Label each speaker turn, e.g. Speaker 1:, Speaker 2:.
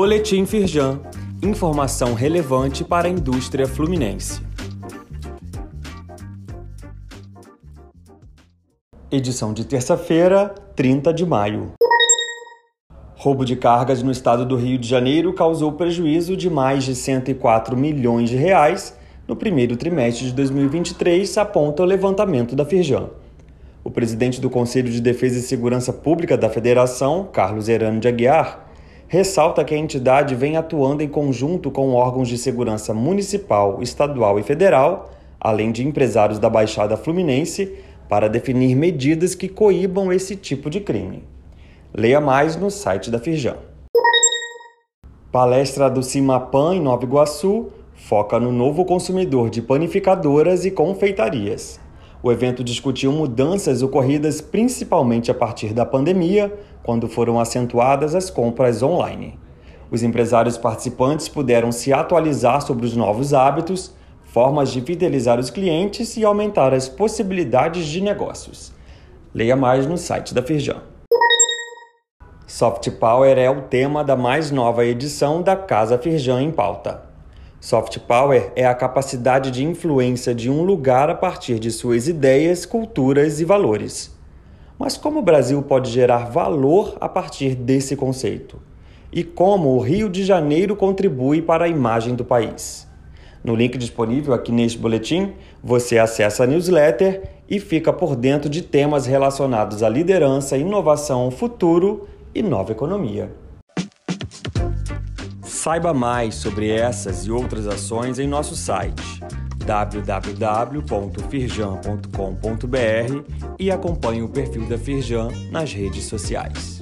Speaker 1: Boletim Firjan. Informação relevante para a indústria fluminense. Edição de terça-feira, 30 de maio. Roubo de cargas no estado do Rio de Janeiro causou prejuízo de mais de 104 milhões de reais no primeiro trimestre de 2023, aponta o levantamento da Firjan. O presidente do Conselho de Defesa e Segurança Pública da Federação, Carlos Herano de Aguiar, ressalta que a entidade vem atuando em conjunto com órgãos de segurança municipal, estadual e federal, além de empresários da Baixada Fluminense, para definir medidas que coíbam esse tipo de crime. Leia mais no site da Firjan. Palestra do Cimapan em Nova Iguaçu foca no novo consumidor de panificadoras e confeitarias. O evento discutiu mudanças ocorridas principalmente a partir da pandemia, quando foram acentuadas as compras online. Os empresários participantes puderam se atualizar sobre os novos hábitos, formas de fidelizar os clientes e aumentar as possibilidades de negócios. Leia mais no site da Firjan. Soft Power é o tema da mais nova edição da Casa Firjan em Pauta. Soft Power é a capacidade de influência de um lugar a partir de suas ideias, culturas e valores. Mas como o Brasil pode gerar valor a partir desse conceito? E como o Rio de Janeiro contribui para a imagem do país? No link disponível aqui neste boletim, você acessa a newsletter e fica por dentro de temas relacionados à liderança, inovação, futuro e nova economia. Saiba mais sobre essas e outras ações em nosso site www.firjan.com.br e acompanhe o perfil da Firjan nas redes sociais.